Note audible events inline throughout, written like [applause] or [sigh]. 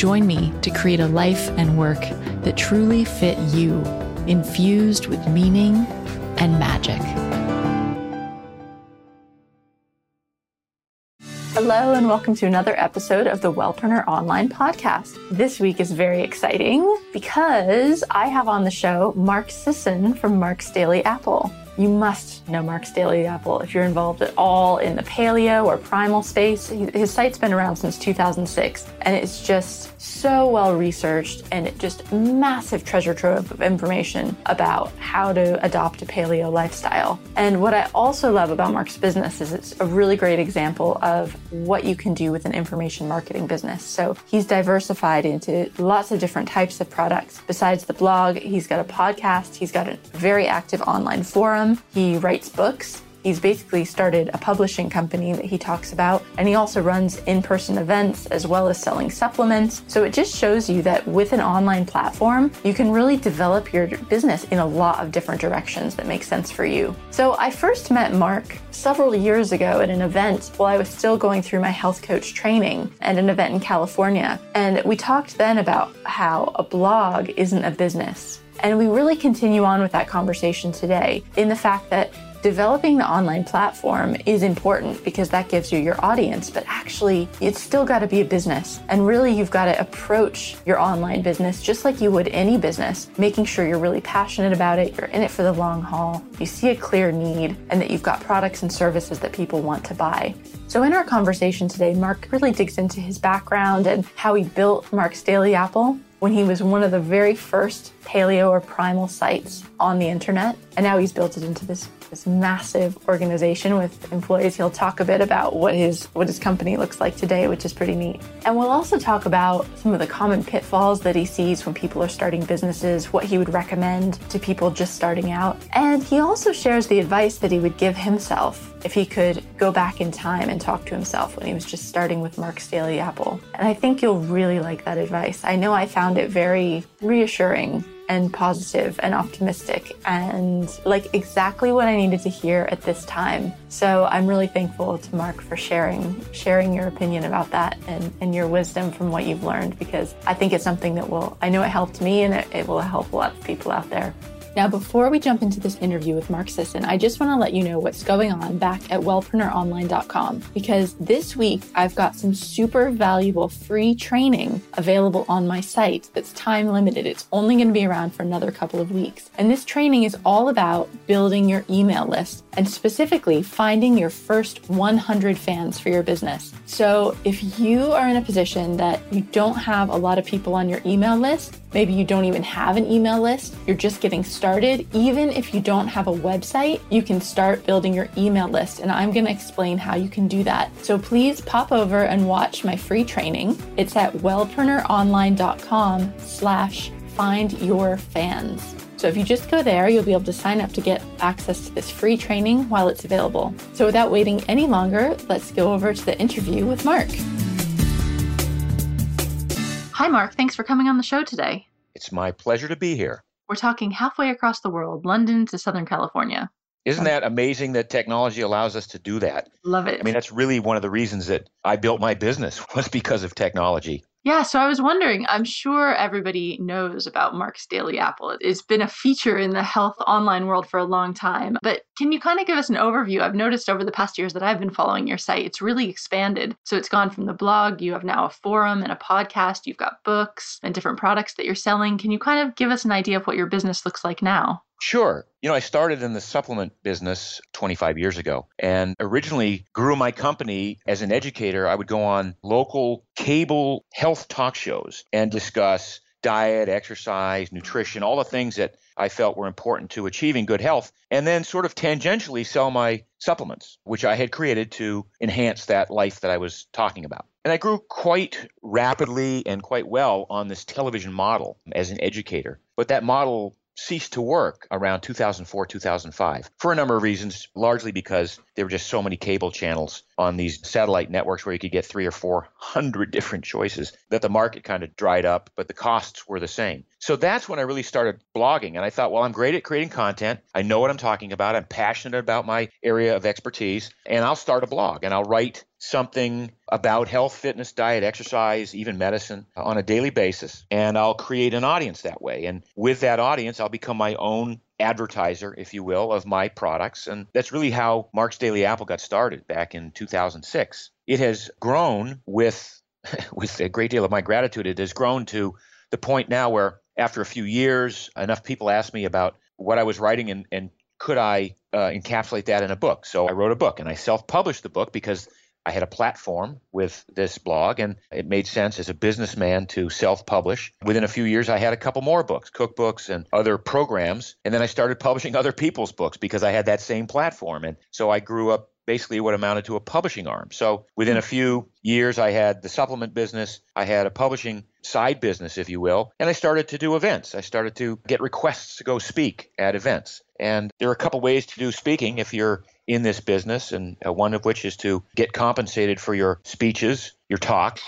Join me to create a life and work that truly fit you, infused with meaning and magic. Hello, and welcome to another episode of the Wellpreneur Online Podcast. This week is very exciting because I have on the show Mark Sisson from Mark's Daily Apple. You must know Mark's Daily Apple if you're involved at all in the paleo or primal space. His site's been around since 2006 and it's just so well researched and just massive treasure trove of information about how to adopt a paleo lifestyle. And what I also love about Mark's business is it's a really great example of what you can do with an information marketing business. So he's diversified into lots of different types of products. Besides the blog, he's got a podcast, he's got a very active online forum he writes books. He's basically started a publishing company that he talks about, and he also runs in person events as well as selling supplements. So it just shows you that with an online platform, you can really develop your business in a lot of different directions that make sense for you. So I first met Mark several years ago at an event while I was still going through my health coach training at an event in California. And we talked then about how a blog isn't a business and we really continue on with that conversation today in the fact that developing the online platform is important because that gives you your audience, but actually, it's still got to be a business. And really, you've got to approach your online business just like you would any business, making sure you're really passionate about it, you're in it for the long haul, you see a clear need, and that you've got products and services that people want to buy. So, in our conversation today, Mark really digs into his background and how he built Mark's Daily Apple when he was one of the very first paleo or primal sites on the internet. And now he's built it into this, this massive organization with employees. He'll talk a bit about what his what his company looks like today, which is pretty neat. And we'll also talk about some of the common pitfalls that he sees when people are starting businesses, what he would recommend to people just starting out. And he also shares the advice that he would give himself if he could go back in time and talk to himself when he was just starting with Mark's Daily Apple. And I think you'll really like that advice. I know I found it very reassuring and positive and optimistic and like exactly what I needed to hear at this time. So I'm really thankful to Mark for sharing sharing your opinion about that and, and your wisdom from what you've learned because I think it's something that will I know it helped me and it, it will help a lot of people out there. Now, before we jump into this interview with Mark Sisson, I just want to let you know what's going on back at wellpreneuronline.com because this week I've got some super valuable free training available on my site that's time limited. It's only going to be around for another couple of weeks. And this training is all about building your email list and specifically finding your first 100 fans for your business. So, if you are in a position that you don't have a lot of people on your email list, maybe you don't even have an email list, you're just getting started, even if you don't have a website, you can start building your email list. And I'm going to explain how you can do that. So please pop over and watch my free training. It's at wellpreneuronline.com slash find your fans. So if you just go there, you'll be able to sign up to get access to this free training while it's available. So without waiting any longer, let's go over to the interview with Mark. Hi, Mark. Thanks for coming on the show today. It's my pleasure to be here. We're talking halfway across the world, London to Southern California. Isn't that amazing that technology allows us to do that? Love it. I mean, that's really one of the reasons that I built my business [laughs] was because of technology. Yeah, so I was wondering, I'm sure everybody knows about Mark's Daily Apple. It's been a feature in the health online world for a long time. But can you kind of give us an overview? I've noticed over the past years that I've been following your site, it's really expanded. So it's gone from the blog, you have now a forum and a podcast, you've got books and different products that you're selling. Can you kind of give us an idea of what your business looks like now? Sure. You know, I started in the supplement business 25 years ago and originally grew my company as an educator. I would go on local cable health talk shows and discuss diet, exercise, nutrition, all the things that I felt were important to achieving good health, and then sort of tangentially sell my supplements, which I had created to enhance that life that I was talking about. And I grew quite rapidly and quite well on this television model as an educator. But that model ceased to work around 2004, 2005 for a number of reasons, largely because there were just so many cable channels on these satellite networks where you could get three or four hundred [laughs] different choices that the market kind of dried up, but the costs were the same. So that's when I really started blogging. And I thought, well, I'm great at creating content. I know what I'm talking about. I'm passionate about my area of expertise. And I'll start a blog and I'll write something about health, fitness, diet, exercise, even medicine on a daily basis. And I'll create an audience that way. And with that audience, I'll become my own advertiser, if you will, of my products. And that's really how Mark's Daily Apple got started back in 2006. It has grown with [laughs] with a great deal of my gratitude. It has grown to the point now where after a few years, enough people asked me about what I was writing and, and could I uh, encapsulate that in a book. So I wrote a book and I self-published the book because I had a platform with this blog, and it made sense as a businessman to self publish. Within a few years, I had a couple more books, cookbooks, and other programs. And then I started publishing other people's books because I had that same platform. And so I grew up basically what amounted to a publishing arm. So within a few years, I had the supplement business, I had a publishing side business, if you will, and I started to do events. I started to get requests to go speak at events. And there are a couple ways to do speaking if you're in this business, and uh, one of which is to get compensated for your speeches, your talks,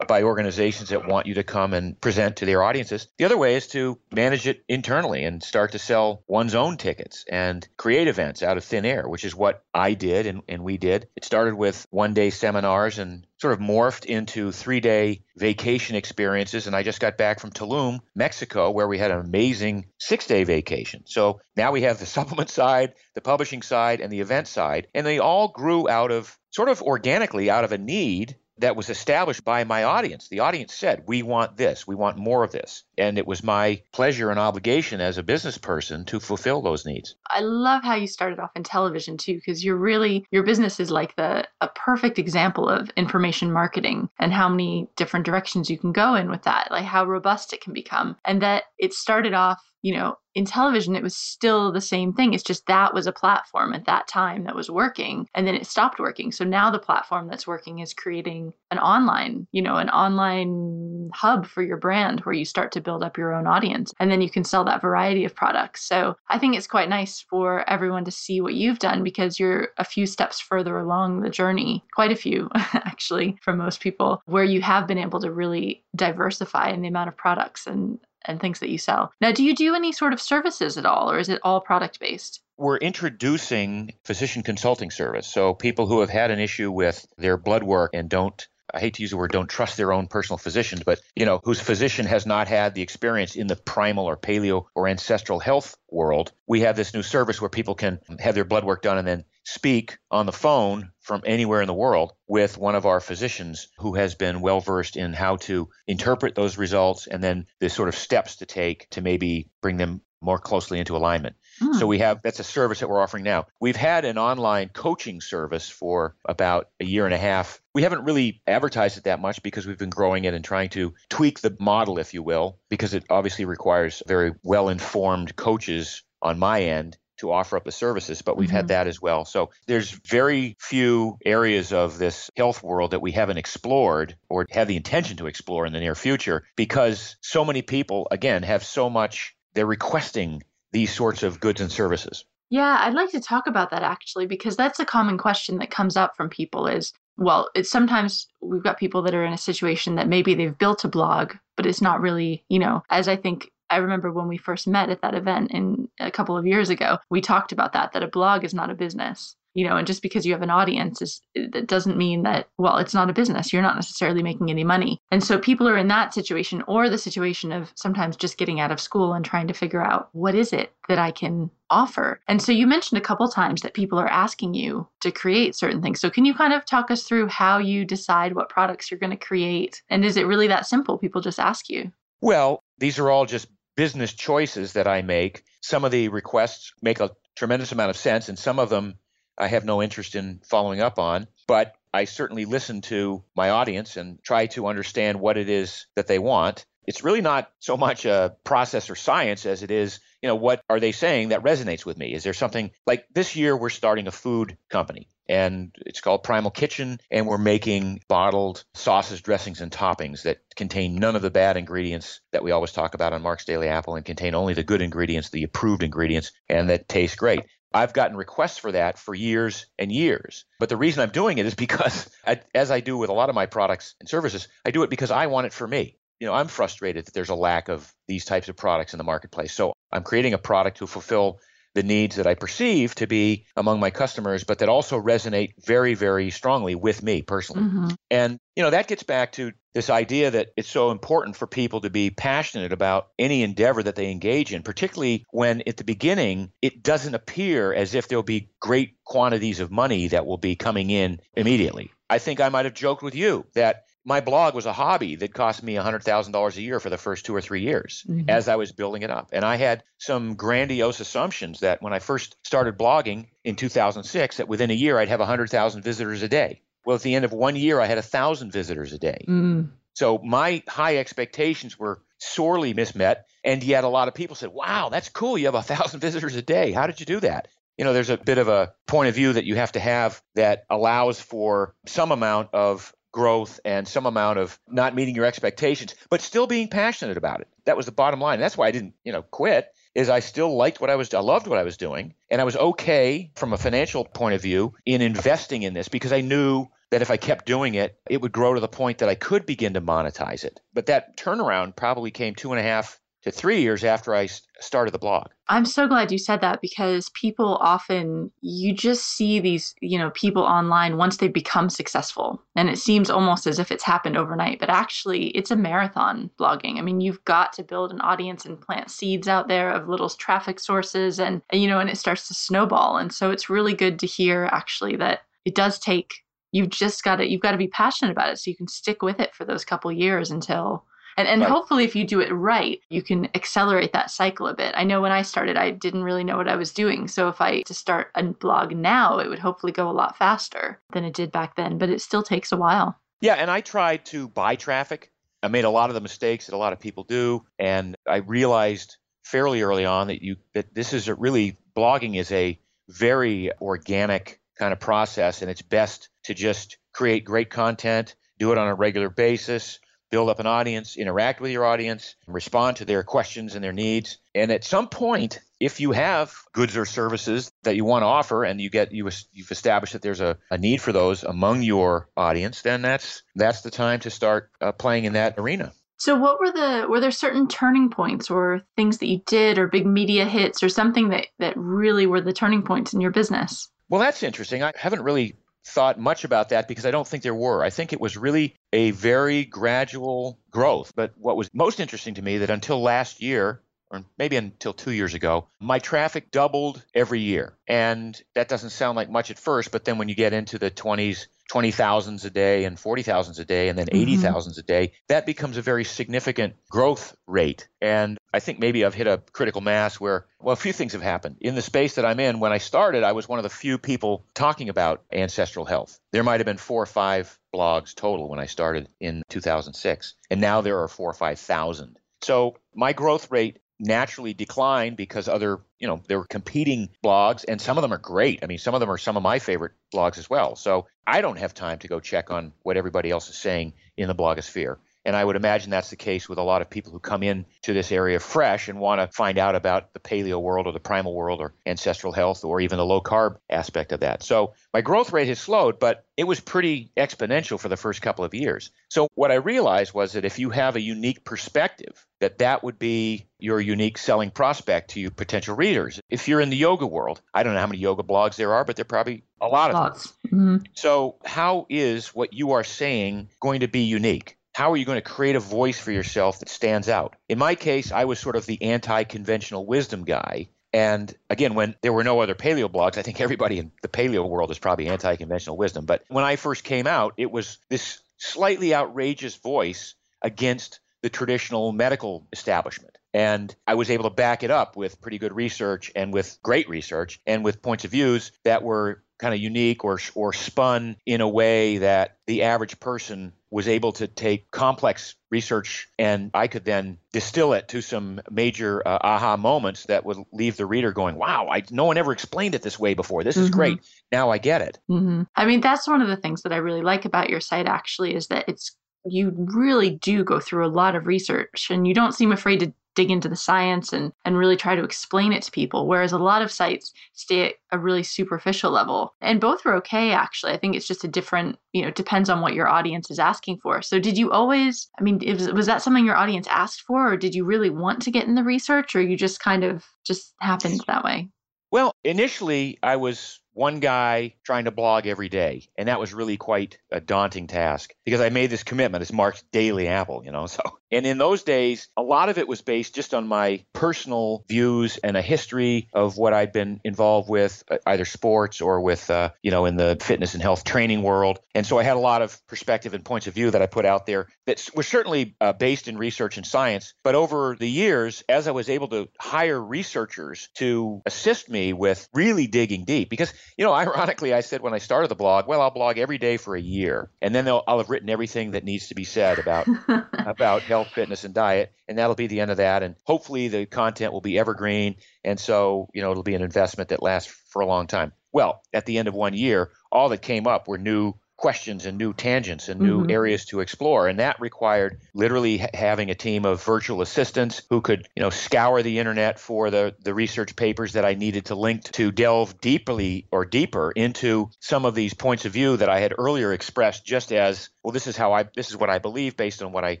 by organizations that want you to come and present to their audiences. The other way is to manage it internally and start to sell one's own tickets and create events out of thin air, which is what I did and, and we did. It started with one day seminars and sort of morphed into three day vacation experiences. And I just got back from Tulum, Mexico, where we had an amazing six day vacation. So now we have the [laughs] supplement side, the publishing side, and the event side. And they all grew out of sort of organically out of a need that was established by my audience. The audience said, We want this, we want more of this. And it was my pleasure and obligation as a business person to fulfill those needs. I love how you started off in television too, because you're really, your business is like the, a perfect example of information marketing and how many different directions you can go in with that, like how robust it can become. And that it started off you know, in television, it was still the same thing. It's just that was a platform at that time that was working and then it stopped working. So now the platform that's working is creating an online, you know, an online hub for your brand where you start to build up your own audience and then you can sell that variety of products. So I think it's quite nice for everyone to see what you've done because you're a few steps further along the journey, quite a few [laughs] actually, for most people, where you have been able to really diversify in the amount of products and and things that you sell. Now, do you do any sort of services at all, or is it all product based? We're introducing physician consulting service. So people who have had an issue with their blood work and don't I hate to use the word don't trust their own personal physicians, but you know, whose physician has not had the experience in the primal or paleo or ancestral health world, we have this new service where people can have their blood work done and then speak on the phone from anywhere in the world with one of our physicians who has been well versed in how to interpret those results and then the sort of steps to take to maybe bring them more closely into alignment. Mm. So we have that's a service that we're offering now. We've had an online coaching service for about a year and a half. We haven't really advertised it that much because we've been growing it and trying to tweak the model, if you will, because it obviously requires very well informed coaches on my end to offer up the services, but we've mm-hmm. had that as well. So there's very few areas of this health world that we haven't explored or have the intention to explore in the near future because so many people, again, have so much, they're requesting these sorts of goods and services. Yeah, I'd like to talk about that actually because that's a common question that comes up from people is well, it's sometimes we've got people that are in a situation that maybe they've built a blog, but it's not really, you know, as I think I remember when we first met at that event in a couple of years ago, we talked about that, that a blog is not a business. You know, and just because you have an audience is it doesn't mean that well, it's not a business. You're not necessarily making any money. And so people are in that situation or the situation of sometimes just getting out of school and trying to figure out what is it that I can offer. And so you mentioned a couple times that people are asking you to create certain things. So can you kind of talk us through how you decide what products you're going to create? And is it really that simple? People just ask you. Well, these are all just business choices that I make. Some of the requests make a tremendous amount of sense, and some of them I have no interest in following up on. But I certainly listen to my audience and try to understand what it is that they want. it's really not so much a process or science as it is, you know, what are they saying that resonates with me? Is there something like this year we're starting a food company and it's called Primal Kitchen and we're making bottled sauces, dressings and toppings that contain none of the bad ingredients that we always talk about on Mark's Daily Apple and contain only the good ingredients, the approved ingredients and that taste great. I've gotten requests for that for years and years. But the reason I'm doing it is because, [laughs] as I do with a lot of my products and services, I do it because I want it for me. You know, I'm frustrated that there's a lack of these types of products in the marketplace. So I'm creating a product to fulfill the needs that I perceive to be among my customers, but that also resonate very, very strongly with me personally. Mm-hmm. And, you know, that gets back to this idea that it's so important for people to be passionate about any endeavor that they engage in, particularly when at the beginning it doesn't appear as if there'll be great quantities of money that will be coming in immediately. I think I might have joked with you that my blog was a hobby that cost me $100,000 a year for the first two or three years mm-hmm. as I was building it up. And I had some grandiose assumptions that when I first started blogging in 2006, that within a year I'd have 100,000 visitors a day. Well, at the end of one year, I had 1,000 visitors a day. Mm. So my high expectations were sorely mismet. And yet a lot of people said, wow, that's cool. You have 1,000 [laughs] visitors a day. How did you do that? you know, there's a bit of a point of view that you have to have that allows for some amount of growth and some amount of not meeting your expectations, but still being passionate about it. That was the bottom line. That's why I didn't, you know, quit. Is I still liked what I was, I loved what I was doing, and I was okay from a financial point of view in investing in this because I knew that if I kept doing it, it would grow to the point that I could begin to monetize it. But that turnaround probably came two and a half to three years after I started the blog. I'm so glad you said that because people often, you just see these, you know, people online once they become successful. And it seems almost as if it's happened overnight, but actually it's a marathon blogging. I mean, you've got to build an audience and plant seeds out there of little traffic sources and, you know, and it starts to snowball. And so it's really good to hear actually that it does take you've just got to you've got to be passionate about it so you can stick with it for those couple years until and and right. hopefully if you do it right, you can accelerate that cycle a bit. I know when I started I didn't really know what I was doing. So if I to start a blog now, it would hopefully go a lot faster than it did back then, but it still takes a while. Yeah, and I tried to buy traffic. I made a lot of the mistakes that a lot of people do, and I realized fairly early on that you that this is a really blogging is a very organic kind of process and it's best to just create great content, do it on a regular basis, build up an audience, interact with your audience, respond to their questions and their needs. And at some point, if you have goods or services that you want to offer and you get you you've established that there's a, a need for those among your audience, then that's that's the time to start uh, playing in that arena. So what were the were there certain turning points or things that you did or big media hits or something that that really were the turning points in your business? Well, that's interesting. I haven't really thought much about that because I don't think there were. I think it was really a very gradual growth. But what was most interesting to me that until last year, or maybe until two years ago, my traffic doubled every year. And that doesn't sound like much at first, but then when you get into the 20s, 20,000s a day and 40,000s a day and then 80,000s mm-hmm. a day, that becomes a very significant growth rate. And I think maybe I've hit a critical mass where, well, a few things have happened. In the space that I'm in, when I started, I was one of the few people talking about ancestral health. There might have been four or five blogs total when I started in 2006, and now there are four or 5,000. So my growth rate naturally declined because other, you know, there were competing blogs and some of them are great. I mean, some of them are some of my favorite blogs as well. So I don't have time to go check on what everybody else is saying in the blogosphere. And I would imagine that's the case with a lot of people who come in to this area fresh and want to find out about the paleo world or the primal world or ancestral health or even the low carb aspect of that. So my growth rate has slowed, but it was pretty exponential for the first couple of years. So what I realized was that if you have a unique perspective, that that would be your unique selling prospect to your potential readers. If you're in the yoga world, I don't know how many yoga blogs there are, but there are probably a lot of Lots. them. Mm-hmm. So how is what you are saying going to be unique? How are you going to create a voice for yourself that stands out? In my case, I was sort of the anti conventional wisdom guy. And again, when there were no other paleo blogs, I think everybody in the paleo world is probably anti conventional wisdom. But when I first came out, it was this slightly outrageous voice against the traditional medical establishment. And I was able to back it up with pretty good research and with great research and with points of views that were kind of unique or or spun in a way that the average person was able to take complex research and I could then distill it to some major uh, aha moments that would leave the reader going, "Wow, I no one ever explained it this way before. This is mm-hmm. great. Now I get it." Mm-hmm. I mean, that's one of the things that I really like about your site actually is that it's you really do go through a lot of research and you don't seem afraid to dig into the science and and really try to explain it to people whereas a lot of sites stay at a really superficial level. And both are okay actually. I think it's just a different you know depends on what your audience is asking for. So did you always i mean was, was that something your audience asked for or did you really want to get in the research or you just kind of just happened that way? Well initially i was one guy trying to blog every day. And that was really quite a daunting task because I made this commitment. It's Mark's Daily Apple, you know. [laughs] So, and in those days, a lot of it was based just on my personal views and a history of what I'd been involved with, uh, either sports or with, uh, you know, in the fitness and health training world. And so I had a lot of perspective and points of view that I put out there that was certainly uh, based in research and science. But over the years, as I was able to hire researchers to assist me with really digging deep, because you know, ironically, I said when I started the blog, well, I'll blog every day for a year, and then I'll have written everything that needs to be said about [laughs] about health, fitness, and diet, and that'll be the end of that. And hopefully, the content will be evergreen, and so you know, it'll be an investment that lasts for a long time. Well, at the end of one year, all that came up were new questions and new tangents and new mm-hmm. areas to explore and that required literally ha- having a team of virtual assistants who could you know scour the internet for the the research papers that I needed to link to delve deeply or deeper into some of these points of view that I had earlier expressed just as well this is how I this is what I believe based on what I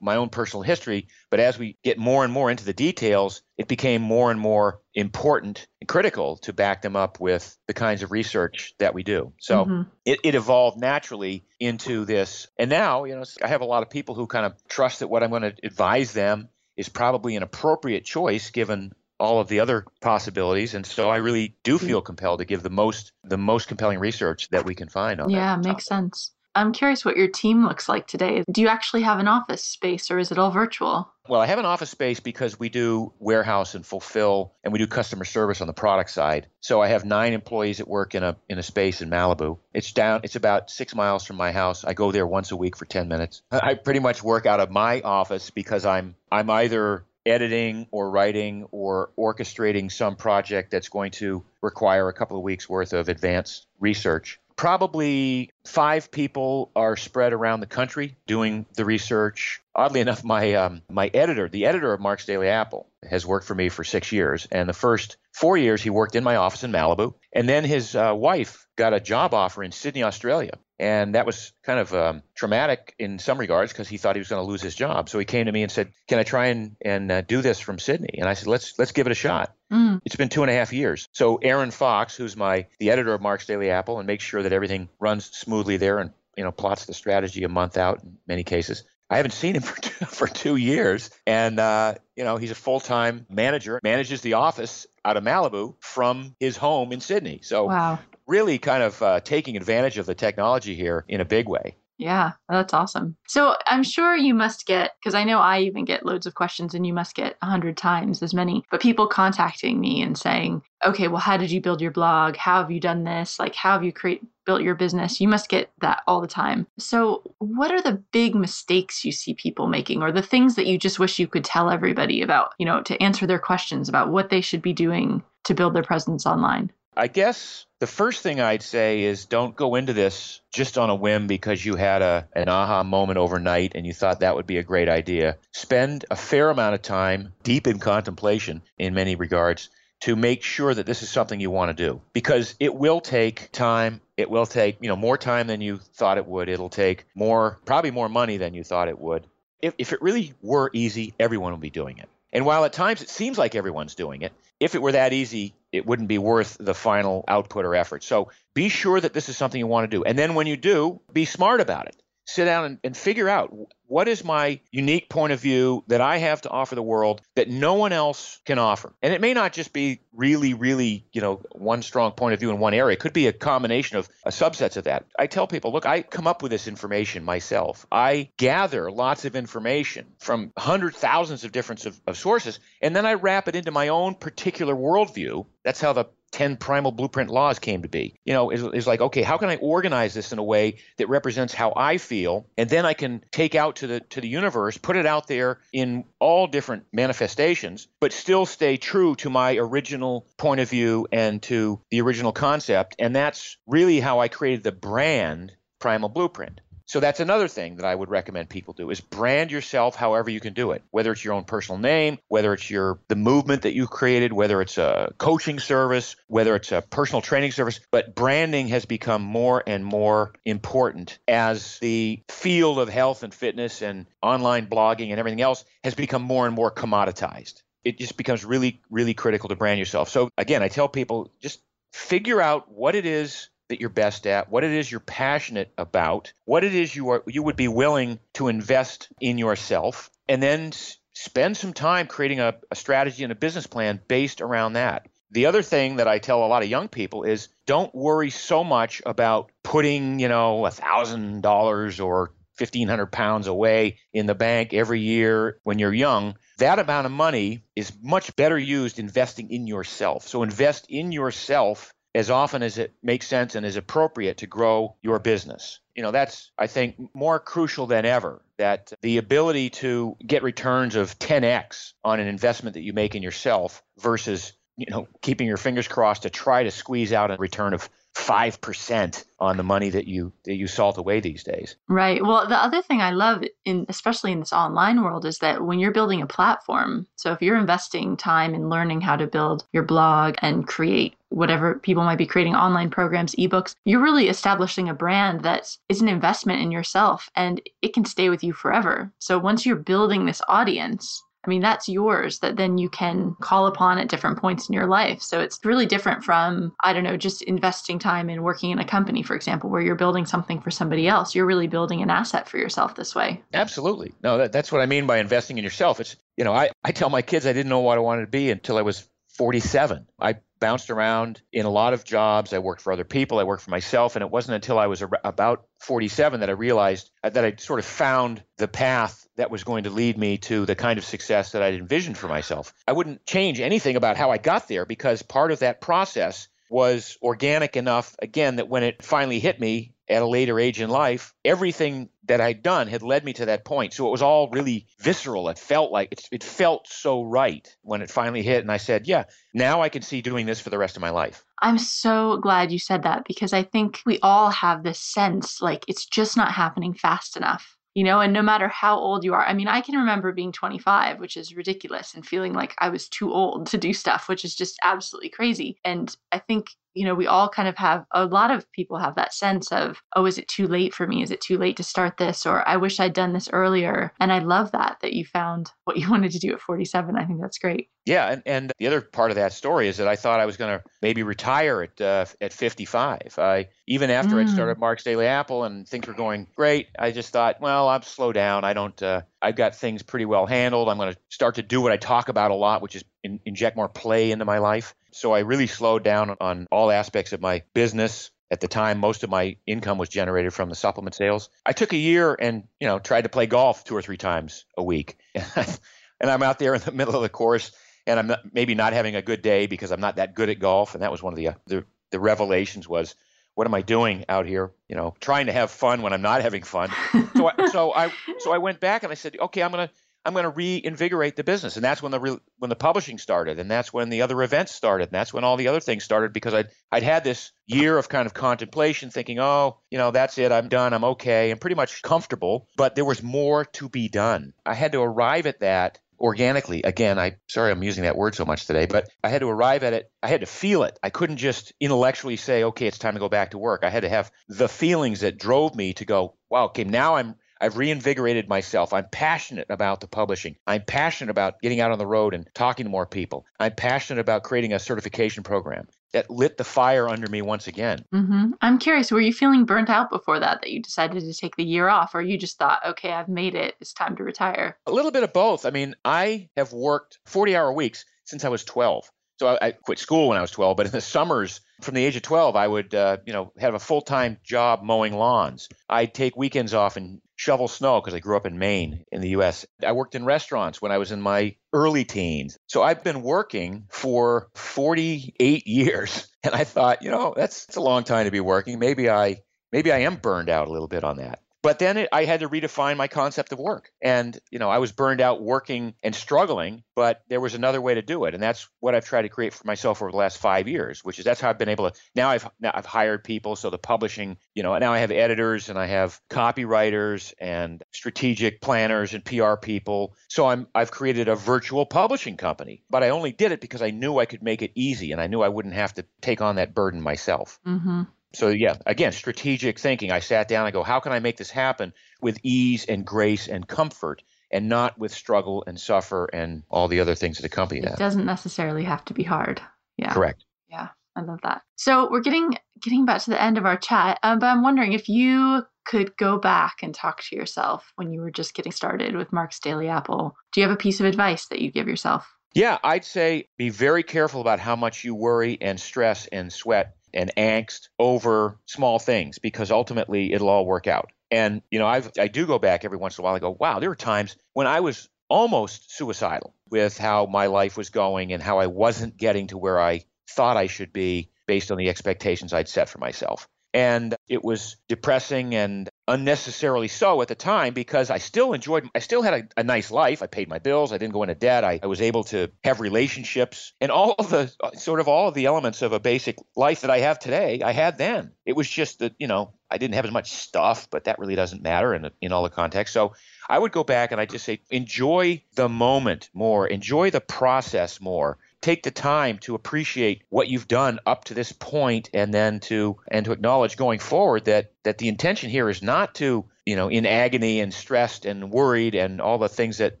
my own personal history but as we get more and more into the details it became more and more important and critical to back them up with the kinds of research that we do. So mm-hmm. it, it evolved naturally into this. And now, you know, I have a lot of people who kind of trust that what I'm going to advise them is probably an appropriate choice given all of the other possibilities and so i really do feel compelled to give the most the most compelling research that we can find on yeah makes sense I'm curious what your team looks like today. Do you actually have an office space or is it all virtual? Well, I have an office space because we do warehouse and fulfill and we do customer service on the product side. So I have 9 employees that work in a in a space in Malibu. It's down it's about 6 miles from my house. I go there once a week for 10 minutes. [laughs] I pretty much work out of my office because I'm I'm either editing or writing or orchestrating some project that's going to require a couple of weeks worth of advanced research probably five people are spread around the country doing the research. Oddly enough, my um, my editor, the editor of Mark's Daily Apple, has worked for me for six years, and the first four years he worked in my office in Malibu, and then his uh, wife got a job offer in Sydney, Australia, and that was kind of um, traumatic in some regards because he thought he was going to lose his job. So he came to me and said, "Can I try and and uh, do this from Sydney?" And I said, "Let's let's give it a shot." Mm. It's been two and a half years. So Aaron Fox, who's my the editor of Mark's Daily Apple and makes sure that everything runs smoothly there and you know plots the strategy a month out in many cases. I haven't seen him [laughs] for two, for two years, and uh, you know he's a full time manager, manages the office out of Malibu from his home in Sydney. So wow really kind of uh, taking advantage of the technology here in a big way. Yeah, that's awesome. So I'm sure you must get, because I know I even get loads of questions and you must get a hundred times as many, but people contacting me and saying, okay, well, how did you build your blog? How have you done this? Like, how have you create, built your business? You must get that all the time. So what are the big mistakes you see people making or the things that you just wish you could tell everybody about, you know, to answer their questions about what they should be doing to build their presence online? I guess the first thing I'd say is don't go into this just on a whim because you had a an aha moment overnight and you thought that would be a great idea. Spend a fair amount of time deep in contemplation in many regards to make sure that this is something you want to do. Because it will take time it will take you know more time than you thought it would. It'll take more probably more money than you thought it would. If, if it really were easy everyone would be doing it. And while at times it seems like everyone's doing it if it were that easy it wouldn't be worth the final output or effort. So be sure that this is something you want to do. And then when you do, be smart about it. Sit down and, and figure out what is my unique point of view that I have to offer the world that no one else can offer? And it may not just be really, really, you know, one strong point of view in one area. It could be a combination of uh, subsets of that. I tell people, look, I come up with this information myself. I gather lots of information from hundreds, thousands of different of, of sources, and then I wrap it into my own particular worldview. That's how the 10 primal blueprint laws came to be. You know, it's, like, okay, how can I organize this in a way that represents how I feel? And then I can take out to the to the universe, put it out there in all different manifestations, but still stay true to my original point of view and to the original concept. And that's really how I created the brand Primal Blueprint. So that's another thing that I would recommend people do is brand yourself however you can do it. Whether it's your own personal name, whether it's your the movement that you created, whether it's a coaching service, whether it's a personal training service, but branding has become more and more important as the field of health and fitness and online blogging and everything else has become more and more commoditized. It just becomes really really critical to brand yourself. So again, I tell people just figure out what it is that you're best at, what it is you're passionate about, what it is you are you would be willing to invest in yourself, and then spend some time creating a, a strategy and a business plan based around that. The other thing that I tell a lot of young people is don't worry so much about putting, you know, a thousand dollars or 1500 pounds away in the bank every year when you're young. That amount of money is much better used investing in yourself. So invest in yourself as often as it makes sense and is appropriate to grow your business. You know, that's, I think, more crucial than ever that the ability to get returns of 10x on an investment that you make in yourself versus, you know, keeping your fingers crossed to try to squeeze out a return of 5% on the money that you that you salt away these days. Right. Well, the other thing I love in especially in this online world is that when you're building a platform, so if you're investing time in learning how to build your blog and create whatever people might be creating online programs, ebooks, you're really establishing a brand that is an investment in yourself and it can stay with you forever. So once you're building this audience, I mean, that's yours that then you can call upon at different points in your life. So it's really different from, I don't know, just investing time in working in a company, for example, where you're building something for somebody else. You're really building an asset for yourself this way. Absolutely. No, that, that's what I mean by investing in yourself. It's, you know, I, I tell my kids I didn't know what I wanted to be until I was 47. I bounced around in a lot of jobs. I worked for other people. I worked for myself. And it wasn't until I was about 47 that I realized uh, that I sort of found the path that was going to lead me to the kind of success that I'd envisioned for myself. I wouldn't change anything about how I got there because part of that process was organic enough, again, that when it finally hit me at a later age in life, everything that I'd done had led me to that point. So it was all really visceral. It felt like it, it felt so right when it finally hit. And I said, yeah, now I can see doing this for the rest of my life. I'm so glad you said that because I think we all have this sense like it's just not happening fast enough you know, and no matter how old you are. I mean, I can remember being 25, which is ridiculous, and feeling like I was too old to do stuff, which is just absolutely crazy. And I think you know, we all kind of have a lot of people have that sense of, oh, is it too late for me? Is it too late to start this? Or I wish I'd done this earlier. And I love that, that you found what you [laughs] wanted to do at 47. I think that's great. Yeah. And, and the other part of that story is that I thought I was going to maybe retire at, uh, at 55. I, even after mm. I'd started Mark's Daily Apple and things were going great, I just thought, well, I'm slow down. I don't, uh, I've got things pretty well handled. I'm going to start to do what I talk about a lot, which is in, inject more play into my life. So I really slowed down on all aspects of my business. At the time, most of my income was generated from the supplement sales. I took a year and, you know, tried to play golf two or three times a week. [laughs] and I'm out there in the middle of the course and I'm not, maybe not having a good day because I'm not that good at golf. And that was one of the, uh, the, the revelations was, what am I doing out here? You know, trying to have fun when I'm not having fun. [laughs] So, I, so I, so I went back and I said, okay, I'm gonna, I'm going to reinvigorate the business. And that's when the re- when the publishing started, and that's when the other events started, and that's when all the other things started because I'd I'd had this year of kind of contemplation, thinking, oh, you know, that's it, I'm done, I'm okay, I'm pretty much comfortable. But there was more to be done. I had to arrive at that organically. Again i sorry i'm using that word so much today but i had to arrive at it. I had to feel it. I couldn't just intellectually say okay it's time to go back to work. I had to have the feelings that drove me to go wow okay now i'm I've reinvigorated myself. I'm passionate about the publishing. I'm passionate about getting out on the road and talking to more people. I'm passionate about creating a certification program that lit the fire under me once again. Mm-hmm. I'm curious, were you feeling burnt out before that, that you decided to take the year off, or you just thought, okay, I've made it, it's time to retire? A little bit of both. I mean, I have worked 40 hour weeks since I was 12. So I, I quit school when I was 12, but in the summers from the age of 12, I would, uh, you know, have a full-time job mowing lawns. I'd take weekends off and shovel snow because I grew up in Maine in the U.S. I worked in restaurants when I was in my early teens. So I've been working for 48 years, [laughs] and I thought, you know, that's, that's a long time to be working. Maybe I maybe I am burned out a little bit on that. But then it, I had to redefine my concept of work. And, you know, I was burned out working and struggling, but there was another way to do it. And that's what I've tried to create for myself over the last five years, which is that's how I've been able to now I've now I've hired people. So the publishing, you know, now I have editors and I have copywriters and strategic planners and PR people. So I'm I've created a virtual publishing company. But I only did it because I knew I could make it easy and I knew I wouldn't have to take on that burden myself. Mm-hmm so yeah, again, strategic thinking. I sat down. I go, how can I make this happen with ease and grace and comfort, and not with struggle and suffer and all the other things that accompany that. It doesn't necessarily have to be hard. Yeah. Correct. Yeah, I love that. So we're getting getting back to the end of our chat, um, but I'm wondering if you could go back and talk to yourself when you were just getting started with Mark's Daily Apple. Do you have a piece of advice that you give yourself? Yeah, I'd say be very careful about how much you worry and stress and sweat and angst over small things because ultimately it'll all work out. And you know, I've I do go back every once in a while. I go, wow, there were times when I was almost suicidal with how my life was going and how I wasn't getting to where I thought I should be based on the expectations I'd set for myself. And it was depressing and unnecessarily so at the time because I still enjoyed, I still had a, a, nice life. I paid my bills. I didn't go into debt. I, I was able to have relationships and all of the uh, sort of all of the elements of a basic life that I have today, I had then. It was just that, you know, I didn't have as much stuff, but that really doesn't matter in, in all the context. So I would go back and I just say, enjoy the moment more, enjoy the process more take the time to appreciate what you've done up to this point and then to and to acknowledge going forward that that the intention here is not to you know in agony and stressed and worried and all the things that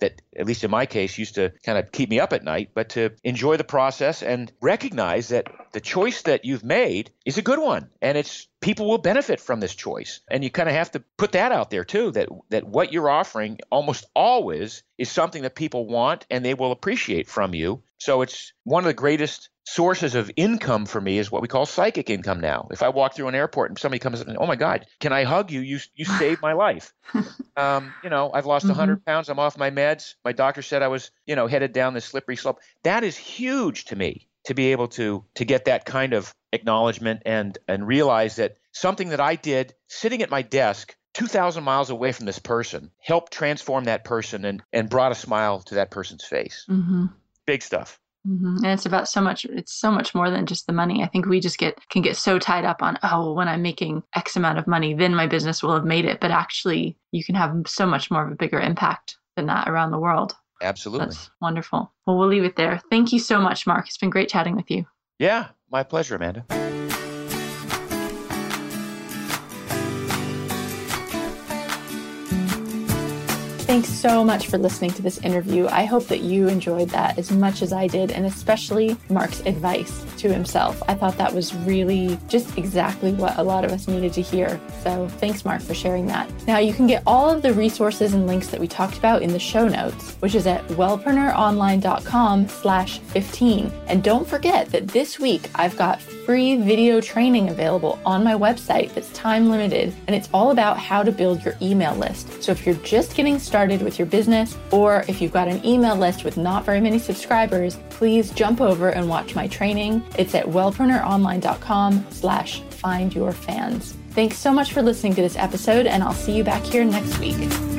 that at least in my case used to kind of keep me up at night but to enjoy the process and recognize that the choice that you've made is a good one and it's people will benefit from this choice. And you kind of have to put that out there too that that what you're offering almost always is something that people want and they will appreciate from you so it's one of the greatest sources of income for me is what we call psychic income now. If I walk through an airport and somebody comes up and, oh my God, can I hug you? You, you saved my life. [laughs] um, you know, I've lost mm-hmm. 100 pounds. I'm off my meds. My doctor said I was, you know, headed down this slippery slope. That is huge to me to be able to to get that kind of acknowledgement and and realize that something that I did sitting at my desk 2,000 miles away from this person helped transform that person and, and brought a smile to that person's face. Mm-hmm big stuff. Mm-hmm. And it's about so much. It's so much more than just the money. I think we just get can get so tied up on oh, well, when I'm making X amount of money, then my business will have made it. But actually, you can have so much more of a bigger impact than that around the world. Absolutely, that's wonderful. Well, we'll leave it there. Thank you so much, Mark. It's been great chatting with you. Yeah, my pleasure, Amanda. Thanks so much for listening to this interview. I hope that you enjoyed that as much as I did, and especially Mark's advice to himself. I thought that was really just exactly what a lot of us needed to hear. So thanks, Mark, for sharing that. Now, you can get all of the resources and links that we talked about in the show notes, which is at wellpreneuronline.com slash 15. And don't forget that this week I've got free video training available on my website that's time limited, and it's all about how to build your email list. So if you're just getting started with your business, or if you've got an email list with not very many subscribers, please jump over and watch my training. It's at wellpreneuronline.com slash find your fans. Thanks so much for listening to this episode, and I'll see you back here next week.